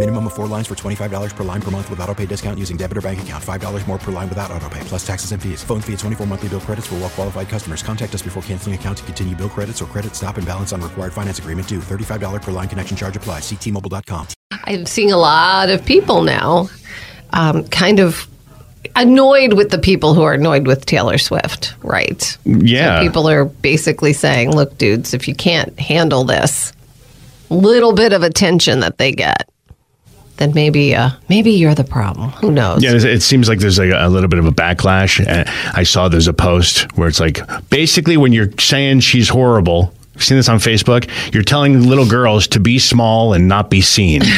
Minimum of four lines for $25 per line per month with auto pay discount using debit or bank account. $5 more per line without auto pay, plus taxes and fees. Phone fee at 24 monthly bill credits for well qualified customers. Contact us before canceling account to continue bill credits or credit stop and balance on required finance agreement due. $35 per line connection charge applies. Ctmobile.com. I'm seeing a lot of people now um, kind of annoyed with the people who are annoyed with Taylor Swift, right? Yeah. So people are basically saying, look, dudes, if you can't handle this little bit of attention that they get, then maybe uh, maybe you're the problem. Who knows? Yeah, it seems like there's like a little bit of a backlash. Uh, I saw there's a post where it's like basically when you're saying she's horrible, I've seen this on Facebook, you're telling little girls to be small and not be seen.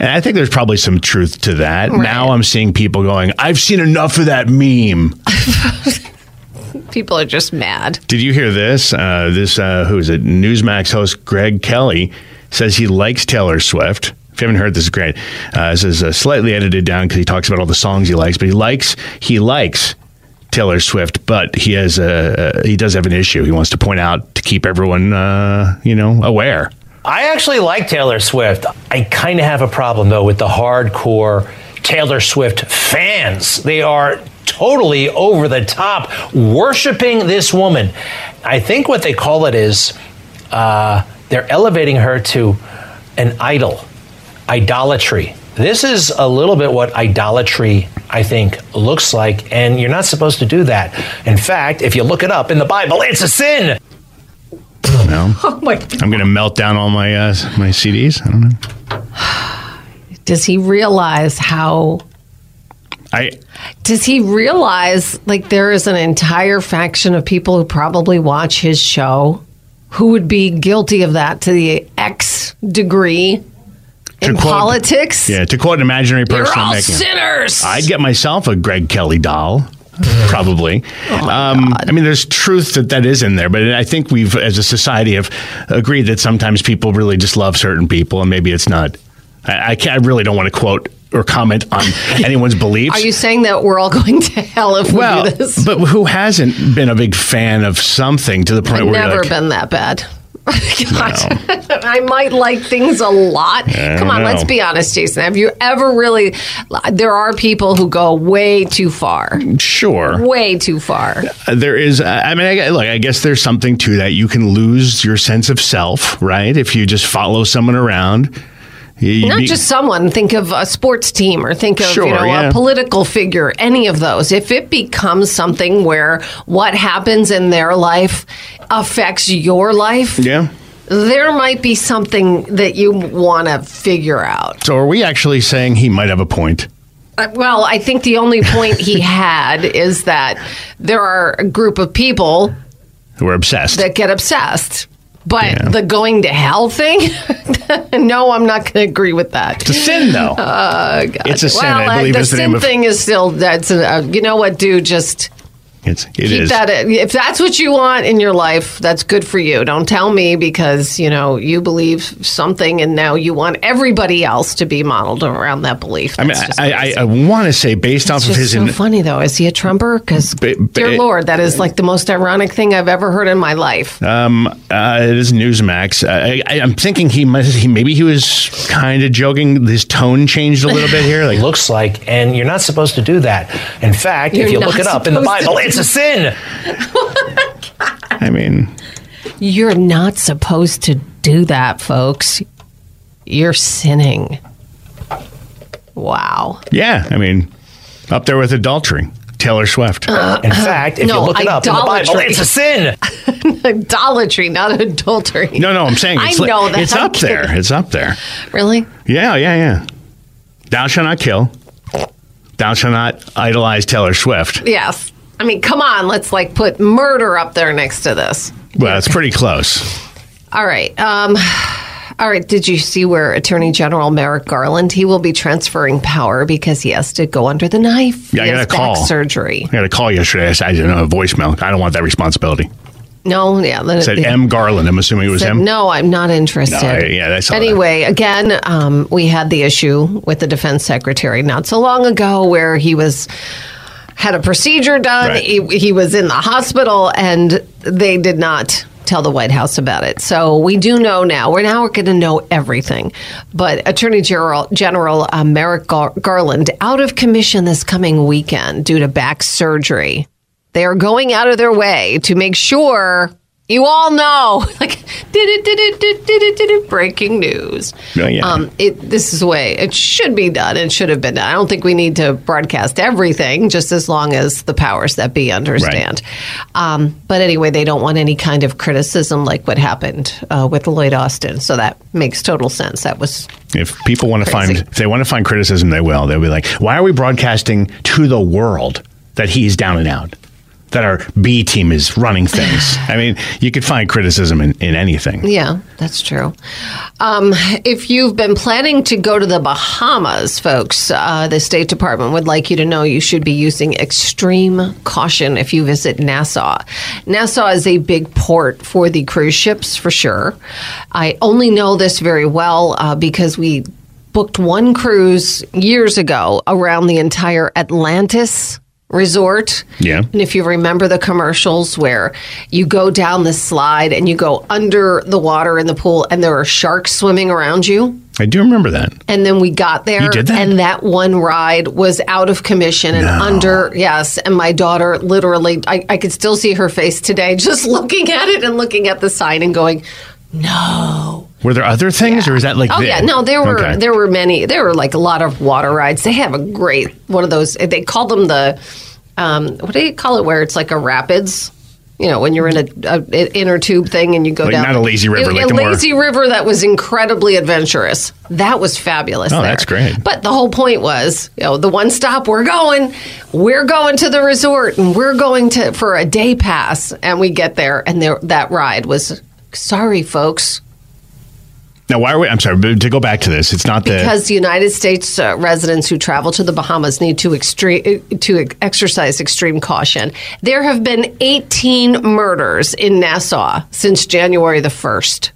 And I think there's probably some truth to that. Right. Now I'm seeing people going, I've seen enough of that meme. People are just mad. Did you hear this? Uh, this, uh, who is it? Newsmax host Greg Kelly says he likes Taylor Swift. If you haven't heard this, is great. Uh, this is uh, slightly edited down because he talks about all the songs he likes, but he likes he likes Taylor Swift, but he has a, he does have an issue. He wants to point out to keep everyone uh, you know aware. I actually like Taylor Swift. I kind of have a problem though with the hardcore Taylor Swift fans. They are totally over the top, worshiping this woman. I think what they call it is uh, they're elevating her to an idol, idolatry. This is a little bit what idolatry, I think, looks like, and you're not supposed to do that. In fact, if you look it up in the Bible, it's a sin. No, Oh my! I'm going to melt down all my uh, my CDs. I don't know. Does he realize how? I Does he realize like there is an entire faction of people who probably watch his show who would be guilty of that to the X degree in quote- politics? yeah, to quote an imaginary You're person, I'm all making- sinners. I'd get myself a Greg Kelly doll. Probably. um, I mean, there's truth that that is in there, but I think we've, as a society, have agreed that sometimes people really just love certain people, and maybe it's not. I, I, can't, I really don't want to quote or comment on anyone's beliefs. Are you saying that we're all going to hell if we well, do this? but who hasn't been a big fan of something to the point I've where you're never like, been that bad. I might like things a lot. I Come on, don't let's be honest, Jason. Have you ever really? There are people who go way too far. Sure. Way too far. Uh, there is i mean I, look i guess there's something to that you can lose your sense of self right if you just follow someone around You- Not be- just someone. Think of a sports team or think of Sure, you know yeah. a political figure. Any of those. If it becomes something where what happens in their life affects your life, yeah there might be something that you want to figure out. so are we actually saying he might have a point Uh, Well, I think the only point he had is that there are a group of people who are obsessed that get obsessed. But Yeah. the going to hell thing? no, I'm not going to agree with that. it's a sin though Uh, God. It's a sin, Well, I uh, believe the the sin name of- thing is still that's uh, you know what, dude. Just it's it keep is. that. If that's what you want in your life, that's good for you. Don't tell me because you know you believe something, and now you want everybody else to be modeled around that belief. I mean, I, I. I want to say, based off It's of his, so in, funny though. Is he a Trumper? Because Ba- ba- dear Lord, that is like the most ironic thing I've ever heard in my life. um, uh, it is Newsmax. Uh, I, I, I'm thinking he might, he maybe he was kind of joking. His tone changed a little bit here. Like, looks like, and you're not supposed to do that. In fact, You're if you look it up in the Bible, do it's a sin. I mean, You're not supposed to do that, folks. You're sinning. Wow. yeah, I mean, up there with adultery. Taylor Swift. Uh, in fact, if no, you look it up in the Bible, it's a sin. Idolatry, not adultery. No, no, I'm saying I it's, li- know that. it's I'm up there. It's up there. Really? Yeah, yeah, yeah. Thou shalt not kill. Thou shalt not idolize Taylor Swift. Yes. I mean, come on. Let's like put murder up there next to this. Well, it's pretty close. All right. Um, all right. Did you see where Attorney General Merrick Garland? He will be transferring power because he has to go under the knife. Yeah, I got a call. surgery. I got a call yesterday. I said, I didn't know a voicemail. I don't want that responsibility. No, yeah. It said M. Garland. I'm assuming it was said, him. no, I'm not interested. No, I- yeah, I saw that. Anyway, again, um, we had the issue with the defense secretary not so long ago where he was had a procedure done. Right. He, he was in the hospital, and they did not tell the White House about it. So we do know now. We're now going to know everything. But Attorney General General uh, Merrick Gar- Garland out of commission this coming weekend due to back surgery. They are going out of their way to make sure you all know. Like, did it, did it, did it, did it, did it, breaking news. Oh, yeah. Um, it, this is the way it should be done. It should have been done. I don't think we need to broadcast everything, just as long as the powers that be understand. Um, but anyway, they don't want any kind of criticism like what happened uh, with Lloyd Austin. So that makes total sense. That was If people want to find, if they want to find criticism, they will. They'll be like, "Why are we broadcasting to the world that he's down and out? That our B team is running things?" I mean, you could find criticism in, in anything. Yeah, that's true. Um, if you've been planning to go to the Bahamas, folks, uh, the State Department would like you to know you should be using extreme caution if you visit Nassau. Nassau is a big port for the cruise ships, for sure. I only know this very well uh, because we booked one cruise years ago around the entire Atlantis resort. Yeah. And if you remember the commercials where you go down the slide and you go under the water in the pool and there are sharks swimming around you. I do remember that. And then we got there You did that? and that one ride was out of commission and No. under yes. And my daughter literally I, I could still see her face today just looking at it and looking at the sign and going, No. Were there other things, or is that like? Oh the- yeah, no, there were Okay. there were many. There were like a lot of water rides. They have a great one of those. They call them the um, what do you call it? Where it's like a rapids. You know, when you're in a, a, a inner tube thing and you go Like down not a lazy river, a, like a the more- lazy river that was incredibly adventurous. That was fabulous. Oh, there. that's great. But the whole point was, you know, the one stop we're going, we're going to the resort and we're going to for a day pass, and we get there and there that ride was. Sorry, folks. Now, why are we? I'm sorry, to go back to this, it's not the. Because United States uh, residents who travel to the Bahamas need to extreme to exercise extreme caution. There have been 18 murders in Nassau since January the 1st.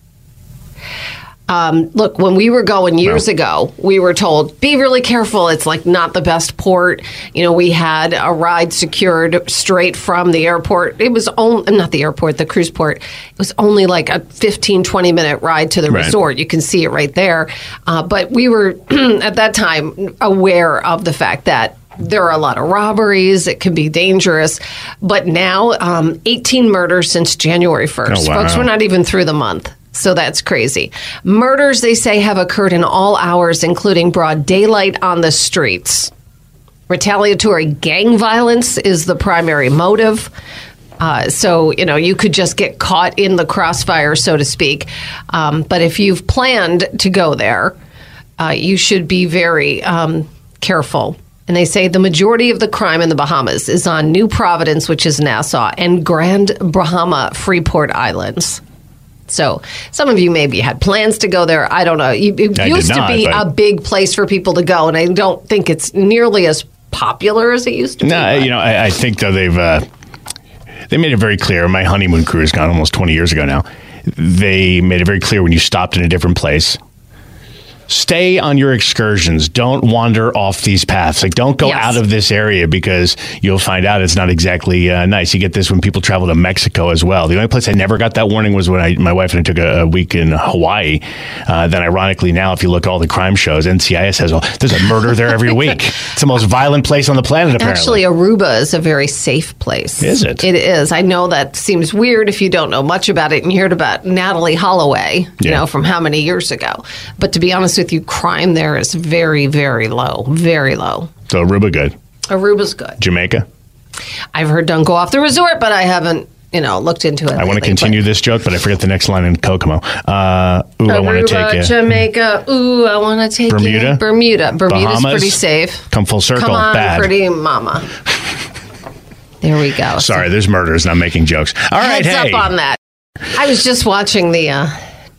Um, look, when we were going years ago, we were told be really careful. It's like not the best port. You know, we had a ride secured straight from the airport. It was only not the airport, the cruise port. It was only like a 15, 20 minute ride to the Right. resort. You can see it right there. Uh, but we were at that time aware of the fact that there are a lot of robberies. It can be dangerous. But now, um, 18 murders since January 1st. Oh, wow. Folks, we're not even through the month. So that's crazy. Murders, they say, have occurred in all hours, including broad daylight on the streets. Retaliatory gang violence is the primary motive. Uh, so, you know, you could just get caught in the crossfire, so to speak. Um, but if you've planned to go there, uh, you should be very um, careful. And they say the majority of the crime in the Bahamas is on New Providence, which is Nassau, and Grand Bahama Freeport Islands. So some of you maybe had plans to go there. I don't know. It it used not, to be but- a big place for people to go, and I don't think it's nearly as popular as it used to be. No, you know, I, I think though they've uh, they made it very clear. My honeymoon cruise gone almost twenty years ago now. They made it very clear when you stopped in a different place. Stay on your excursions. Don't wander off these paths. Like, don't go Yes. out of this area because you'll find out it's not exactly uh, nice. You get this when people travel to Mexico as well. The only place I never got that warning was when I, my wife and I took a, a week in Hawaii. Uh, then, ironically, now if you look at all the crime shows, NCIS has all there's a murder there every week. It's the most violent place on the planet. Apparently, Actually, Aruba is a very safe place. Is it? It is. I know that seems weird if you don't know much about it and you heard about Natalee Holloway, you Yeah. know, from how many years ago. But to be honest with you, crime there is very, very low. Very low. so Aruba good. Aruba's good. Jamaica. I've heard don't go off the resort, but I haven't you know looked into it. I want to lately, continue this joke, but I forget the next line in Kokomo. Uh, ooh, but I want to Aruba, take it. Jamaica. Ooh, I want to take Bermuda? it. Bermuda. Bermuda's Bahamas? pretty safe. Come full circle. Come on, Bad. pretty mama. There we go. Sorry, there's murders, and I'm making jokes. All right, Heads hey. up on that. I was just watching the uh,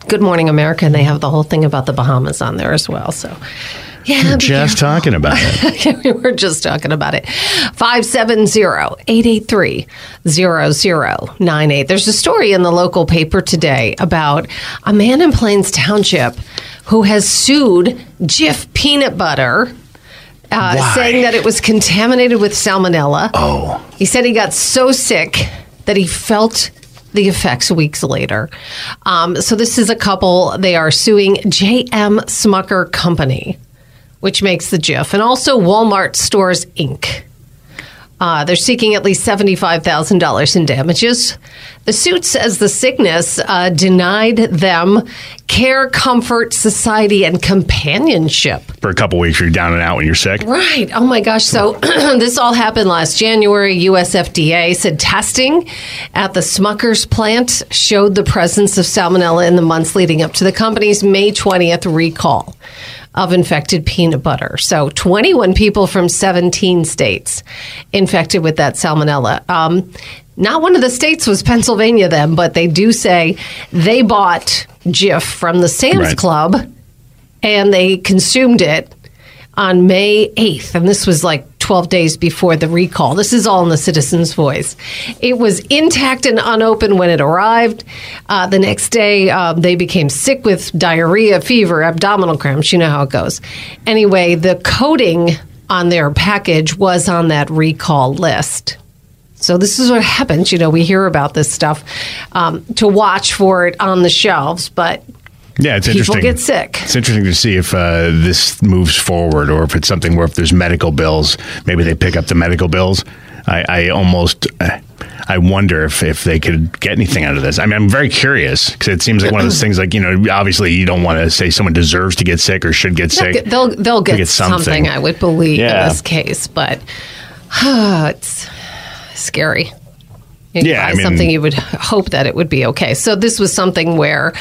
Good Morning America, and they have the whole thing about the Bahamas on there as well. So, yeah, We're just talking about it. we were just talking about it. 570-883-0098. There's a story in the local paper today about a man in Plains Township who has sued Jif Peanut Butter. Uh, saying that it was contaminated with salmonella. Oh. He said he got so sick that he felt the effects weeks later. Um, so this is a couple. They are suing J.M. Smucker Company, which makes the Jif, and also Walmart Stores Inc. Uh, they're seeking at least $75,000 in damages. The suit says the sickness uh, denied them care, comfort, society, and companionship. For a couple weeks, you're down and out when you're sick. Right. Oh my gosh. So this all happened last January. US FDA said testing at the Smuckers plant showed the presence of salmonella in the months leading up to the company's May 20th recall of infected peanut butter. So 21 people from 17 states infected with that salmonella. Um, not one of the states was Pennsylvania then, but they do say they bought Jif from the Sam's Right. Club and they consumed it on May 8th. And this was like 12 days before the recall. This is all in the citizen's voice. It was intact and unopened when it arrived. Uh, the next day, uh, they became sick with diarrhea, fever, abdominal cramps. You know how it goes. Anyway, the coating on their package was on that recall list. So this is what happens. You know, we hear about this stuff um, to watch for it on the shelves, but Yeah, it's interesting. people get sick. It's interesting to see if uh, this moves forward or if it's something where if there's medical bills, maybe they pick up the medical bills. I, I almost, uh, I wonder if, if they could get anything out of this. I mean, I'm very curious because it seems like one of those things like, you know, obviously you don't want to say someone deserves to get sick or should get They'll sick. get, they'll, they'll get, get something. something. I would believe Yeah. in this case, but it's scary. You Yeah, buy I mean- something you would hope that it would be okay. So this was something where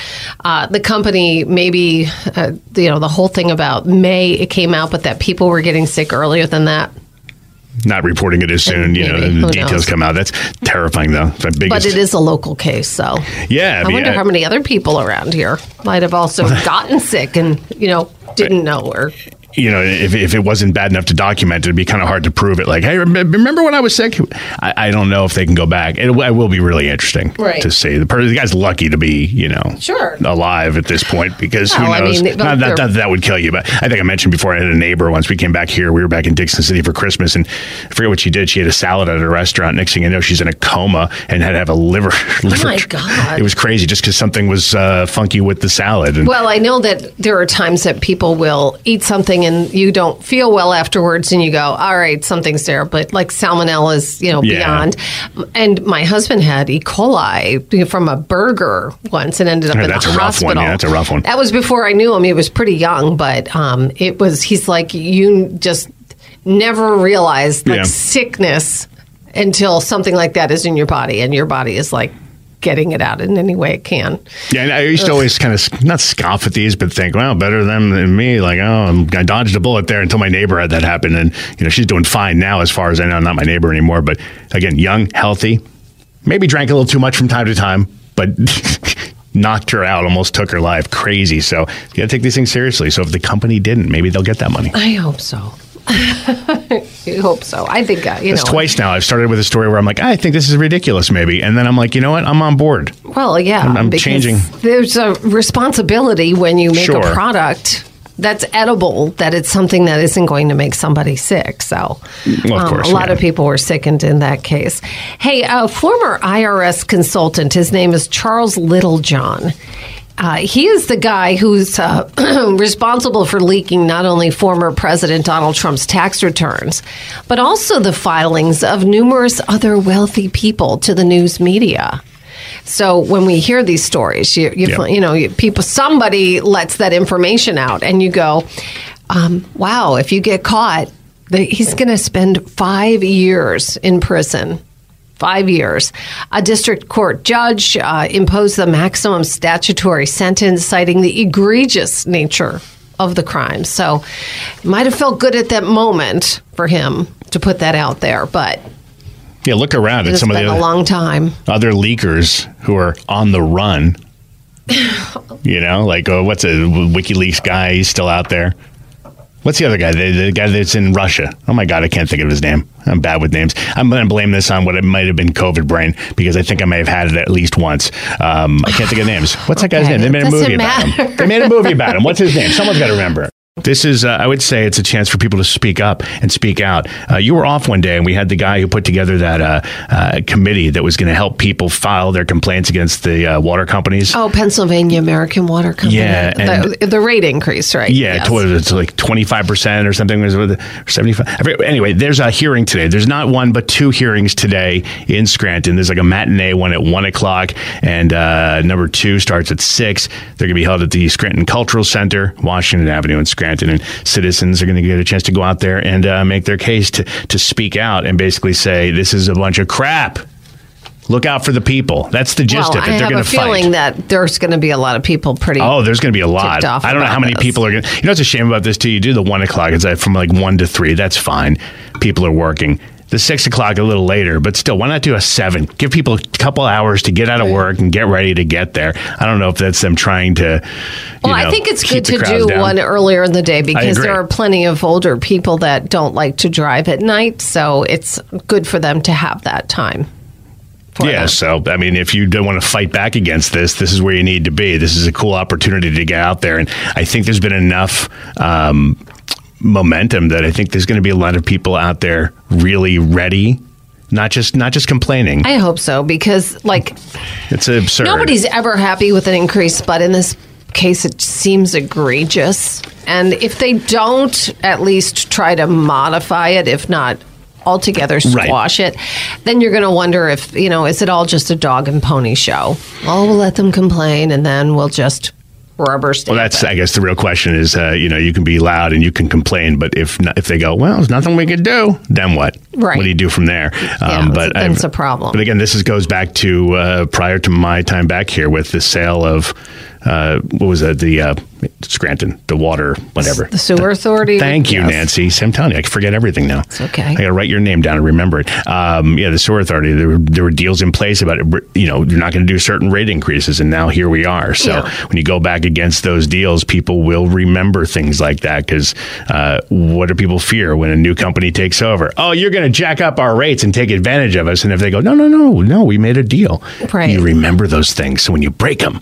uh, the company maybe uh, you know the whole thing about May it came out, but that people were getting sick earlier than that. Not reporting it as soon, you know, the details knows? come out. That's terrifying, though. But it is a local case, so Yeah, I wonder how many other people around here might have also gotten sick and you know didn't know or you know, if, if it wasn't bad enough to document, it'd be kind of hard to prove it. Like, hey, remember when I was sick? I, I don't know if they can go back. It, it will be really interesting Right. to see. The, per- the guy's lucky to be, you know, Sure. alive at this point because Well, who I knows? mean, not, that that would kill you, but I think I mentioned before I had a neighbor once. We came back here. We were back in Dickson City for Christmas, and I forget what she did. She had a salad at a restaurant. Next thing you know, she's in a coma and had to have a liver. liver my God. It was crazy just because something was uh, funky with the salad. And Well, I know that there are times that people will eat something and you don't feel well afterwards, and you go, "All right, something's there," but like salmonella is, you know, Yeah. beyond. And my husband had E. coli from a burger once and ended up Yeah, in that's the a rough one. hospital. Yeah, that's a rough one. That was before I knew him. He was pretty young, but um, it was. He's like you just never realized like Yeah. sickness until something like that is in your body, and your body is like getting it out in any way it can. Yeah, and I used to always kind of not scoff at these, but think, well, better them than me. Like, oh, I dodged a bullet there until my neighbor had that happen, and you know she's doing fine now, as far as I know. Not my neighbor anymore, but again, young, healthy, maybe drank a little too much from time to time, but knocked her out, almost took her life. Crazy. So you got to take these things seriously. So if the company didn't, maybe they'll get that money. I hope so. I hope so. I think uh, you That's know. twice now. I've started with a story where I'm like, I think this is ridiculous, maybe, and then I'm like, you know what? I'm on board. Well, yeah, I'm- I'm changing. There's a responsibility when you make Sure. a product that's edible that it's something that isn't going to make somebody sick. So, um, Well, of course, a lot yeah. of people were sickened in that case. Hey, a former IRS consultant, his name is Charles Littlejohn. Uh, he is the guy who's uh, responsible for leaking not only former President Donald Trump's tax returns, but also the filings of numerous other wealthy people to the news media. So when we hear these stories, you you, you know you, people somebody lets that information out, and you go, um, "Wow! If you get caught, the, he's going to spend five years in prison." Five years. A district court judge uh, imposed the maximum statutory sentence, citing the egregious nature of the crime. So it might have felt good at that moment for him to put that out there, but Yeah, look around at some of the a other, long time. other leakers who are on the run. you know, like uh, what's a WikiLeaks guy? He's still out there. What's the other guy? The, the guy that's in Russia. Oh my God, I can't think of his name. I'm bad with names. I'm going to blame this on what it might have been COVID brain because I think I may have had it at least once. Um, I can't think of names. What's that guy's Okay, name? They made a movie doesn't about him. They made a movie about him. What's his name? Someone's got to remember. This is, uh, I would say, it's a chance for people to speak up and speak out. Uh, you were off one day, and we had the guy who put together that uh, uh, committee that was going to help people file their complaints against the uh, water companies. Oh, Pennsylvania American Water Company. Yeah, the, the rate increase, right? Yeah, Yes. to- it's like twenty five percent or something. Was seventy five. Anyway, there's a hearing today. There's not one but two hearings today in Scranton. There's like a matinee one at one o'clock, and uh, number two starts at six. They're going to be held at the Scranton Cultural Center, Washington Avenue in Scranton, and citizens are going to get a chance to go out there and uh, make their case to to speak out and basically say this is a bunch of crap. Look out for the people. That's the gist well, of it. I They're have going a to fight. feeling that there's going to be a lot of people pretty. Oh, there's going to be a lot. I don't know how many this. people are going to. You know it's a shame about this too? You do the one o'clock. It's like from like one to three. That's fine. People are working. The six o'clock a little later, but still, why not do a seven? Give people a couple hours to get out of work and get ready to get there. I don't know if that's them trying to. Well, know, I think it's good to do down. one earlier in the day because there are plenty of older people that don't like to drive at night. So it's good for them to have that time. Yeah, them. so I mean, if you don't want to fight back against this, this is where you need to be. This is a cool opportunity to get out there, and I think there's been enough um, momentum that I think there's going to be a lot of people out there really ready, not just not just complaining. I hope so because, like, it's absurd. nobody's ever happy with an increase, but in this case, it seems egregious. And if they don't at least try to modify it, if not altogether Right. squash it, then you're going to wonder if, you know, is it all just a dog and pony show? Well, we'll let them complain and then we'll just rubber stamp Well, that's it. I guess the real question is, uh, you know, you can be loud and you can complain, but if not, if they go, well, there's nothing we can do, then what? Right. What do you do from there? Yeah, but it's a problem. But again, this is, goes back to uh, prior to my time back here with the sale of uh, what was that? The uh, Scranton, the water, whatever. The sewer authority. Thank you, Yes. Nancy. See, I'm telling you, I forget everything now. It's okay. I got to write your name down and remember it. Um, yeah, the sewer authority. There were, there were deals in place about it. You know, you're not going to do certain rate increases, and now here we are. So Yeah. when you go back against those deals, people will remember things like that because uh, what do people fear when a new company takes over? Oh, you're going to jack up our rates and take advantage of us. And if they go, no, no, no, no, we made a deal. Right. You remember those things. So when you break them,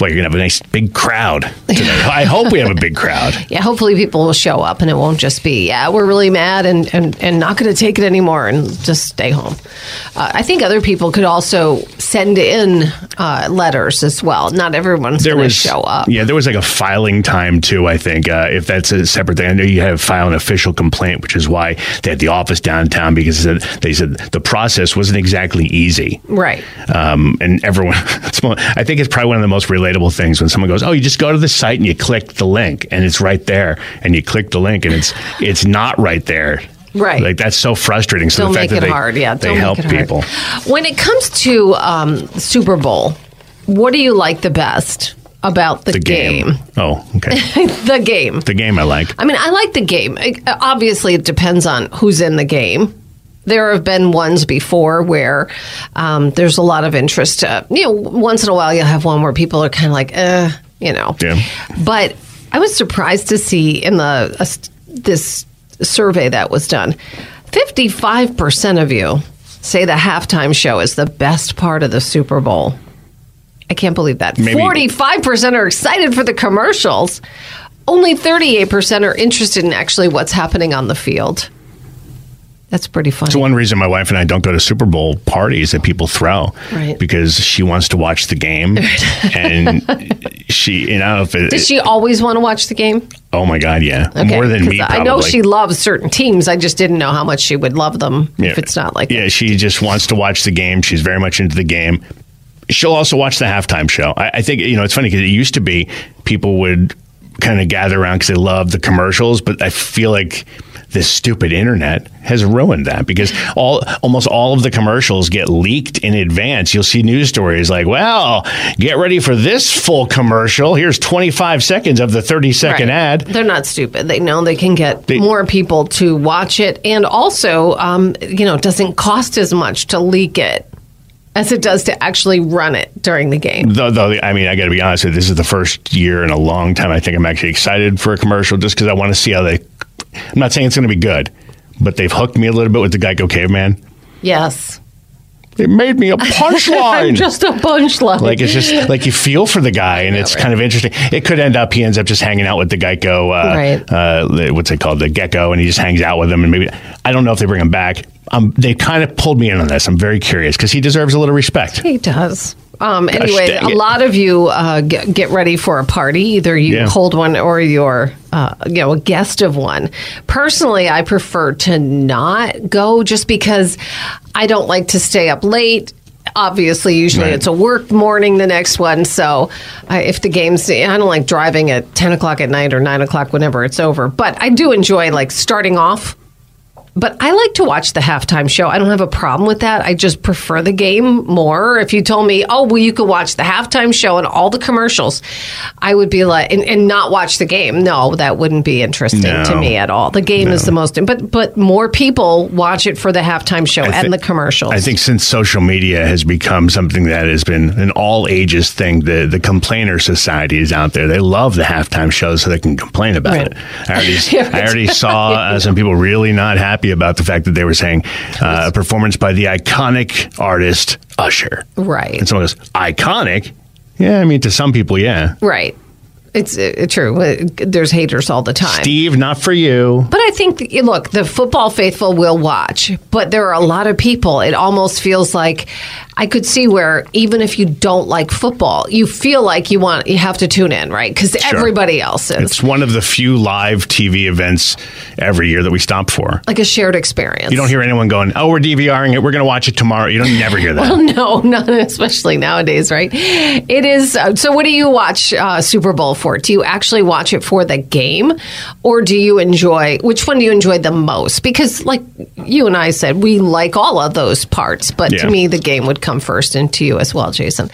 That's why you're gonna have a nice big crowd today. I hope we have a big crowd. Yeah, hopefully people will show up and it won't just be, yeah, we're really mad and, and, and not going to take it anymore and just stay home. Uh, I think other people could also send in uh, letters as well. Not everyone's going to show up. Yeah, there was like a filing time too. I think uh, if that's a separate thing, I know you have to file an official complaint, which is why they had the office downtown because they said, the process wasn't exactly easy. Right. Um, and everyone, I think it's probably one of the most relatable things when someone goes, "Oh, you just go to the site and you click the link, and it's right there." And you click the link, and it's it's not right there. Right. Like that's so frustrating. So Don't the fact make it they, hard. Yeah, they don't help it hard. people. When it comes to um, Super Bowl, what do you like the best about the, The game. Oh, okay. the game. the game I like. I mean, I like the game. It- Obviously, it depends on who's in the game. There have been ones before where um, there's a lot of interest. Uh, you know, once in a while you'll have one where people are kind of like, uh, you know. Yeah. But I was surprised to see in the uh, this survey that was done, 55% of you say the halftime show is the best part of the Super Bowl. I can't believe that. Maybe- 45% are excited for the commercials. Only 38% are interested in actually what's happening on the field. That's pretty funny. It's one reason my wife and I don't go to Super Bowl parties that people throw, Right. Because she wants to watch the game, and she, you know, if it, Does she always want to watch the game? oh my god, yeah, Okay, more than me. Probably. I know she loves certain teams. I just didn't know how much she would love them if it's not like yeah, she just wants to watch the game. She's very much into the game. She'll also watch the halftime show. I, I think you know it's funny because it used to be people would kind of gather around because they love the commercials, but I feel like this stupid internet has ruined that because all almost all of the commercials get leaked in advance. You'll see news stories like, "Well, get ready for this full commercial. Here's 25 seconds of the 30 second Right. ad." They're not stupid. They know they can get more people to watch it, and also, um, you know, it doesn't cost as much to leak it as it does to actually run it during the game. Though, though I mean, I got to be honest with you, this is the first year in a long time. I think I'm actually excited for a commercial just because I want to see how they. I'm not saying it's going to be good, but they've hooked me a little bit with the Geico Caveman. Yes, They made me a punchline. just a punchline. like it's just like you feel for the guy, and it's kind of interesting. It could end up he ends up just hanging out with the Geico, uh, Right. uh, what's it called, the Gecko, and he just hangs out with them. And maybe I don't know if they bring him back. Um, they kind of pulled me in on this. I'm very curious because he deserves a little respect. He does. Um, anyway, a lot of you uh, get, get ready for a party. Either you Yeah. hold one or you're, uh, you know, a guest of one. Personally, I prefer to not go just because I don't like to stay up late. Obviously, usually Right. it's a work morning the next one. So I, if the game's, I don't like driving at 10 o'clock at night or 9 o'clock whenever it's over. But I do enjoy like starting off but I like to watch the halftime show. I don't have a problem with that. I just prefer the game more. If you told me, oh, well, you could watch the halftime show and all the commercials, I would be like, and, and not watch the game. No, that wouldn't be interesting No. to me at all. The game is the most, but but more people watch it for the halftime show I and the commercials. I think since social media has become something that has been an all ages thing, the the complainer society is out there. They love the halftime shows so they can complain about Right. it. I already, I already saw uh, some people really not happy about the fact that they were saying uh, a performance by the iconic artist Usher. right, And someone goes, iconic? Yeah, I mean, to some people, yeah. right. It's uh, true. Uh, There's haters all the time. Steve, not for you. But I think, look, the football faithful will watch, but there are a lot of people. It almost feels like I could see where even if you don't like football, you feel like you want you have to tune in, right? Because Sure. everybody else is It's one of the few live TV events every year that we stop for. like a shared experience. You don't hear anyone going, "Oh, we're DVRing it. We're going to watch it tomorrow." You don't never hear that. Well, no, not especially nowadays, right? It is. Uh, so, what do you watch uh, Super Bowl for? Do you actually watch it for the game, or do you enjoy? Which one do you enjoy the most? Because, like you and I said, we like all of those parts, but Yeah. to me, the game would come first, and to you as well, Jason.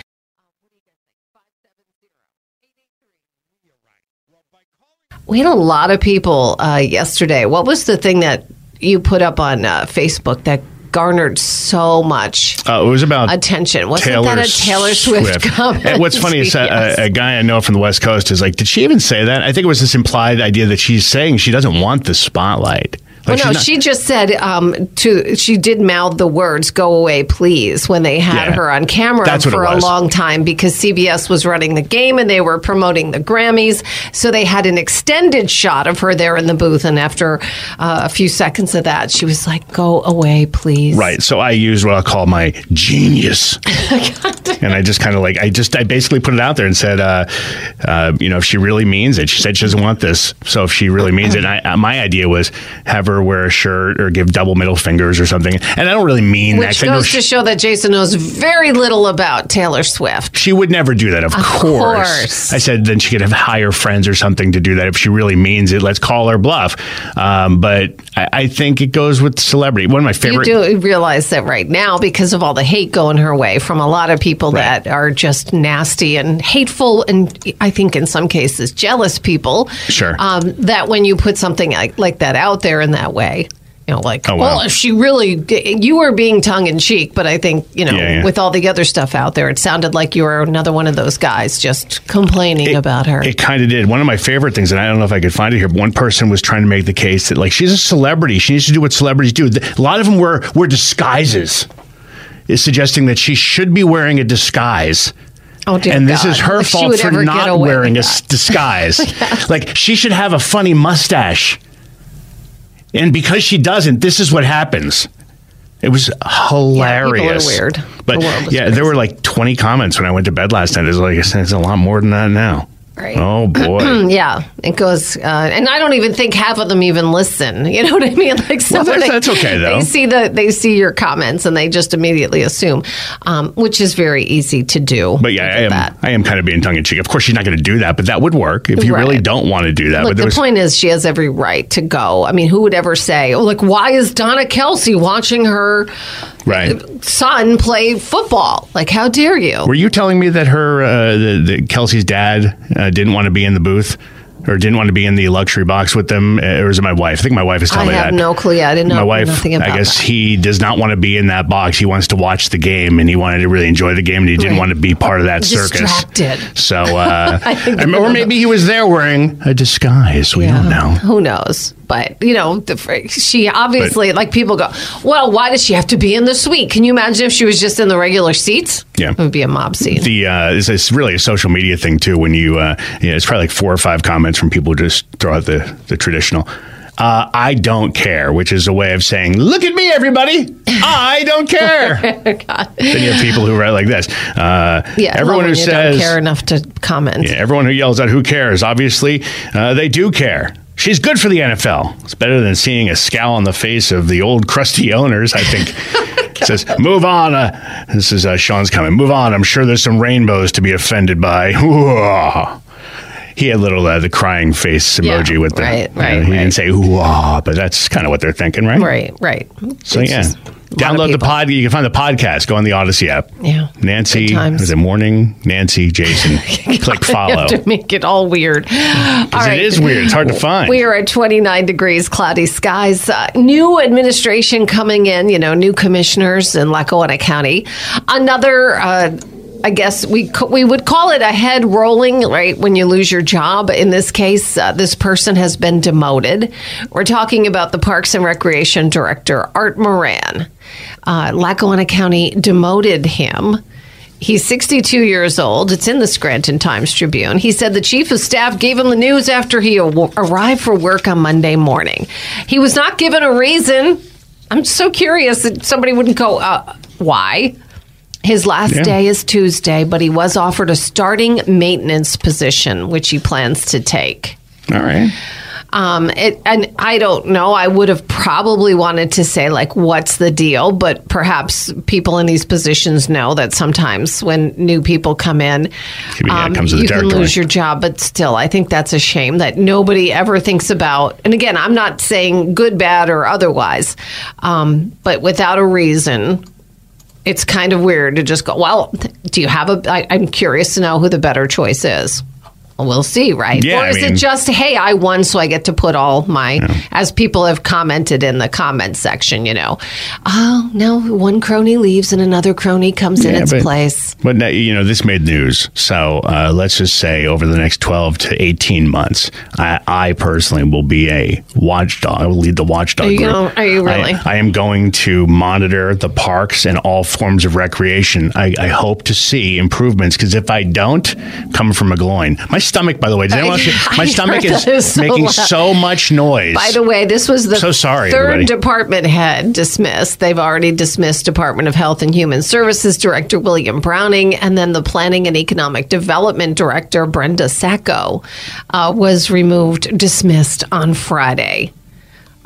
We had a lot of people uh, yesterday. What was the thing that you put up on uh, Facebook that garnered so much Uh, it was about attention? Wasn't Taylor that a Taylor Swift, comment? What's funny is uh, Yes. a, a guy I know from the West Coast is like, did she even say that? I think it was this implied idea that she's saying she doesn't want the spotlight. Like, well, no, she just said um, to. She did mouth the words "Go away, please" when they had Yeah. her on camera That's what it for a long time because CBS was running the game and they were promoting the Grammys, so they had an extended shot of her there in the booth. And after uh, a few seconds of that, she was like, "Go away, please." Right. So I use what I call my genius. and I just kind of like, I just, I basically put it out there and said, uh, uh, you know, if she really means it, she said she doesn't want this. So if she really means it, I, uh, my idea was have her wear a shirt or give double middle fingers or something. And I don't really mean that. Which I know goes she, to show that Jason knows very little about Taylor Swift. she would never do that, of, Of course. course. I said then she could have hire friends or something to do that if she really means it. Let's call her bluff. Um, but I, I think it goes with celebrity. One of my favorite. You do realize that right now because of all the hate going her way from a lot of people that are just nasty and hateful, and I think in some cases jealous people. Sure. Um, that when you put something like, like that out there in that way, you know, like, Oh, wow. well, if she really, you were being tongue in cheek, but I think, you know, Yeah, yeah. with all the other stuff out there, it sounded like you were another one of those guys just complaining about her. It kind of did. One of my favorite things, and I don't know if I could find it here, but one person was trying to make the case that like she's a celebrity. She needs to do what celebrities do. A lot of them were were disguises. Is suggesting that she should be wearing a disguise. Oh, dear and this God. is her Like fault for not wearing a that. disguise. Like she should have a funny mustache. And because she doesn't, this is what happens. It was hilarious. weird. But The yeah, there were like 20 comments when I went to bed last night. There's like it's a lot more than that now. Right. Oh boy. yeah, it goes, uh, and I don't even think half of them even listen. You know what I mean? Like, so Well, that's- they- that's okay, though. They see the they see your comments and they just immediately assume, um, which is very easy to do. But yeah, I am. that. I am kind of being tongue in cheek. Of course, she's not going to do that, but that would work if you really don't want to do that. Look, but the was, point is, she has every right to go. I mean, who would ever say, oh, like, why is Donna Kelce watching her right? son play football? Like, how dare you? Were you telling me that her, uh, the, the Kelce's dad, uh, didn't want to be in the booth? Or didn't want to be in the luxury box with them, Uh, or is it my wife? I think my wife is I telling me have that. no clue. I didn't know my wife, nothing about I guess that. he does not want to be in that box. He wants to watch the game, and he wanted to really enjoy the game, and he didn't Right. want to be part of that circus. Distracted. So, uh, I I mean, or maybe he was there wearing a disguise. We don't know. Who knows? But you know, the, she obviously like people go. Well, why does she have to be in the suite? Can you imagine if she was just in the regular seats? Yeah. it would be a mob scene. The uh, it's, it's really a social media thing too. When you, uh, you know, it's probably like four or five comments from people who just throw out the the traditional. Uh, I don't care, which is a way of saying, "Look at me, everybody! I don't care." then you have people who write like this. Uh, yeah, everyone who says, don't care enough to comment. yeah, everyone who yells out, "Who cares?" Obviously, uh, they do care. She's good for the NFL. It's better than seeing a scowl on the face of the old crusty owners. I think. Says, move on. Uh, this is uh, Sean's coming. Move on. I'm sure there's some rainbows to be offended by. He had little uh, the crying face Yeah, emoji with the. right, you know, right, he right. didn't say "ooh," but that's kind of what they're thinking, right? Right, right. So It's yeah, just a lot of download the pod. You can find the podcast. Go on the Odyssey app. Yeah. Nancy, is it morning? Nancy, Jason. Click follow. to make it all weird. All Because it is weird. It's hard to find. We are at 29 degrees, cloudy skies. Uh, new administration coming in, you know, new commissioners in Lackawanna County. Another, uh, I guess we we would call it a head rolling, right? When you lose your job. In this case, uh, this person has been demoted. We're talking about the Parks and Recreation Director, Art Moran. Uh, Lackawanna County demoted him. He's 62 years old. It's in the Scranton Times Tribune. He said the chief of staff gave him the news after he aw- arrived for work on Monday morning. He was not given a reason. I'm so curious that somebody wouldn't go, uh, why? His last Yeah. day is Tuesday, but he was offered a starting maintenance position, which he plans to take. All right. Um, it, and I don't know. I would have probably wanted to say like, "What's the deal?" But perhaps people in these positions know that sometimes when new people come in, um, Yeah, it comes you can lose your job. But still, I think that's a shame that nobody ever thinks about. And again, I'm not saying good, bad, or otherwise, um, but without a reason. It's kind of weird to just go. Well, do you have a? I, I'm curious to know who the better choice is. We'll see, right? Yeah, or is I mean- it just, hey, I won, so I get to put all my, as people have commented in the comment section, you know, oh, no, one crony leaves and another crony comes in its but- place. But you know, this made news. So uh, let's just say over the next 12 to 18 months, I, I personally will be a watchdog. I will lead the watchdog Are you group. gonna- are you really? I, I am going to monitor the parks and all forms of recreation. I, I hope to see improvements because if I don't, come from a McGloin, my stomach, by the way, does anyone else, I my heard stomach is so making loud. so much noise. By the way, this was the So sorry, third everybody. department head dismissed. They've already dismissed Department of Health and Human Services Director William Browning, and then the Planning and Economic Development Director Brenda Sacco uh, was removed, dismissed on Friday.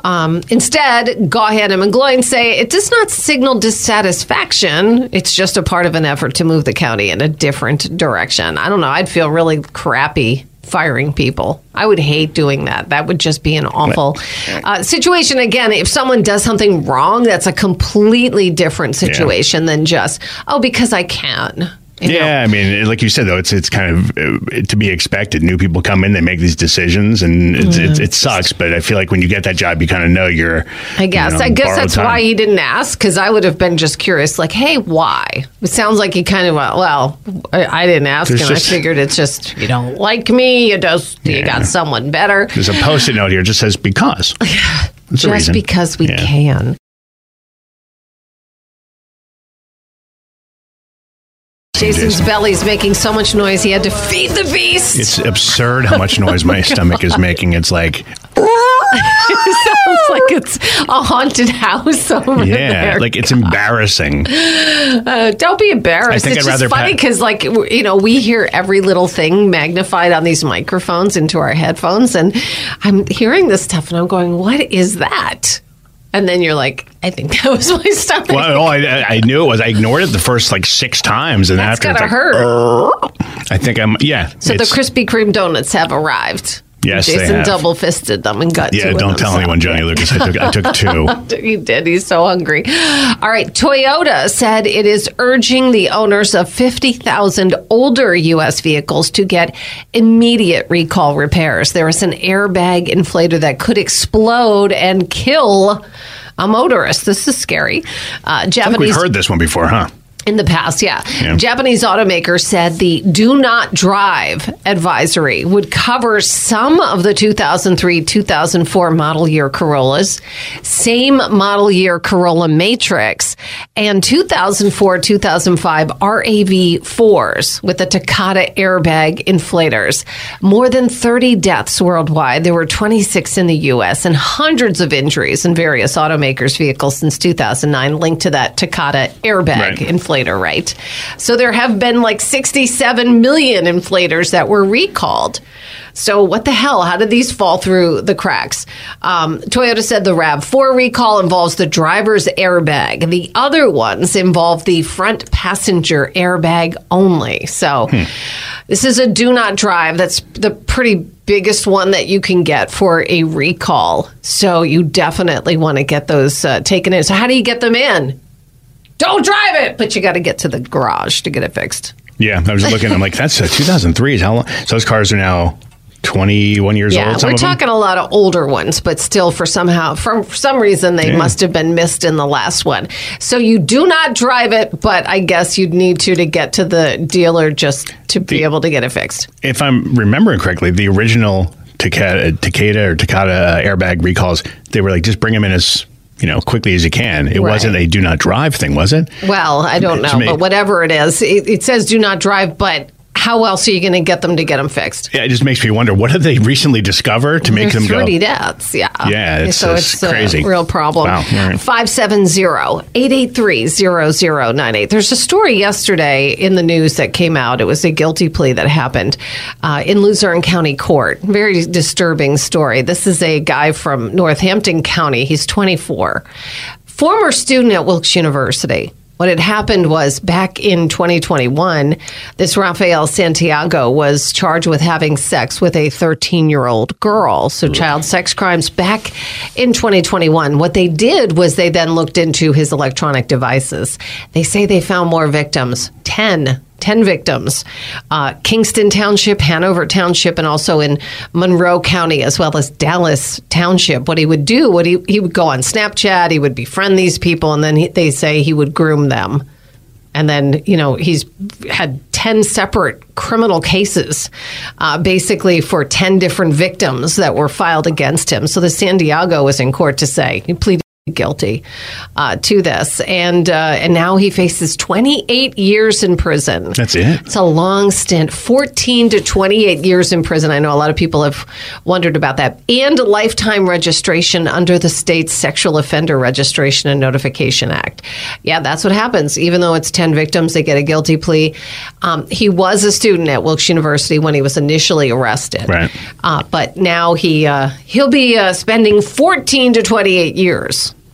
Um, instead, Gaughan and McGloin say it does not signal dissatisfaction. It's just a part of an effort to move the county in a different direction. I don't know. I'd feel really crappy firing people. I would hate doing that. That would just be an awful uh, situation. Again, if someone does something wrong, that's a completely different situation than just, oh, because I can. You know? Yeah, I mean, like you said, though, it's it's kind of uh, to be expected. New people come in, they make these decisions, and it's, it's, it sucks. But I feel like when you get that job, you kind of know you're. I guess. you know, I guess that's time. why he didn't ask because I would have been just curious, like, hey, why? It sounds like he kind of went, well, I, I didn't ask, There's and just- I figured it's just you don't like me. You just you got someone better. There's a post-it note here. It just says because. Just reason. because we Yeah. can. Jason's Jason. belly's making so much noise he had to feed the beast. It's absurd how much noise my stomach is making. It's like, it sounds like it's a haunted house over yeah, there. like it's embarrassing. Uh, don't be embarrassed. I think it's I'd just rather funny because, like, you know, we hear every little thing magnified on these microphones into our headphones, and I'm hearing this stuff, and I'm going, "What is that?" And then you're like, "I think that was my stomach." Well, oh, I, I knew it was. I ignored it the first like six times, and That's after it's gotta like, hurt. I think I'm. Yeah. so the it's- Krispy Kreme donuts have arrived. Yes, they Jason have. double fisted them and got. Yeah, don't tell anyone, Johnny Lucas. I took I took two. He did. He's so hungry. All right. Toyota said it is urging the owners of 50,000 older U.S. vehicles to get immediate recall repairs. There is an airbag inflator that could explode and kill a motorist. This is scary. Uh, I think Japanese we've heard this one before, huh? In the past, yeah. Yeah. Japanese automakers said the do not drive advisory would cover some of the 2003 2004 model year Corollas, same model year Corolla Matrix, and 2004 2005 RAV4s with the Takata airbag inflators. More than 30 deaths worldwide. There were 26 in the U.S. and hundreds of injuries in various automakers' vehicles since 2009 linked to that Takata airbag Right. inflator, right? So there have been like 67 million inflators that were recalled. So what the hell? How did these fall through the cracks? Um, Toyota said the RAV4 recall involves the driver's airbag. The other ones involve the front passenger airbag only. So this is a do not drive. That's the pretty biggest one that you can get for a recall. So you definitely want to get those uh, taken in. So how do you get them in? Don't drive it, but you got to get to the garage to get it fixed. Yeah, I was looking. I'm like, that's uh, 2003. Is how long? So those cars are now 21 years Yeah, old. We're talking a lot of older ones, but still, for somehow, for some reason, they Yeah. must have been missed in the last one. So you do not drive it, but I guess you'd need to to get to the dealer just to be able to get it fixed. If I'm remembering correctly, the original Takata, Takata or Takata airbag recalls, they were like, just bring them in as you know quickly as you can. It Right. wasn't a do not drive thing, was it? Well, I don't know, but whatever it is, it, it says do not drive, but how else are you going to get them to get them fixed? Yeah, it just makes me wonder what did they recently discover to make There's them go? 30 deaths, yeah. Yeah, it's- so it's it's, crazy. a real problem. Wow, all right. 570-883-0098. There's a story yesterday in the news that came out. It was a guilty plea that happened uh, in Luzerne County Court. Very disturbing story. This is a guy from Northampton County. He's 24. Former student at Wilkes University. What had happened was back in 2021, this Rafael Santiago was charged with having sex with a 13 year old girl. So, child sex crimes back in 2021. What they did was they then looked into his electronic devices. They say they found more victims 10 10 victims uh, Kingston Township, Hanover Township, and also in Monroe County, as well as Dallas Township. What he would do, what he, he would go on Snapchat, he would befriend these people, and then he, they say he would groom them. And then, you know, he's had 10 separate criminal cases, uh, basically for 10 different victims that were filed against him. So the Santiago was in court to say he pleaded guilty uh, to this, and uh, and now he faces 28 years in prison. That's it. It's a long stint, 14 to 28 years in prison. I know a lot of people have wondered about that, and lifetime registration under the state's Sexual Offender Registration and Notification Act. Yeah, that's what happens. Even though it's 10 victims, they get a guilty plea. Um, he was a student at Wilkes University when he was initially arrested, Right. uh, but now he uh, he'll be uh, spending 14 to 28 years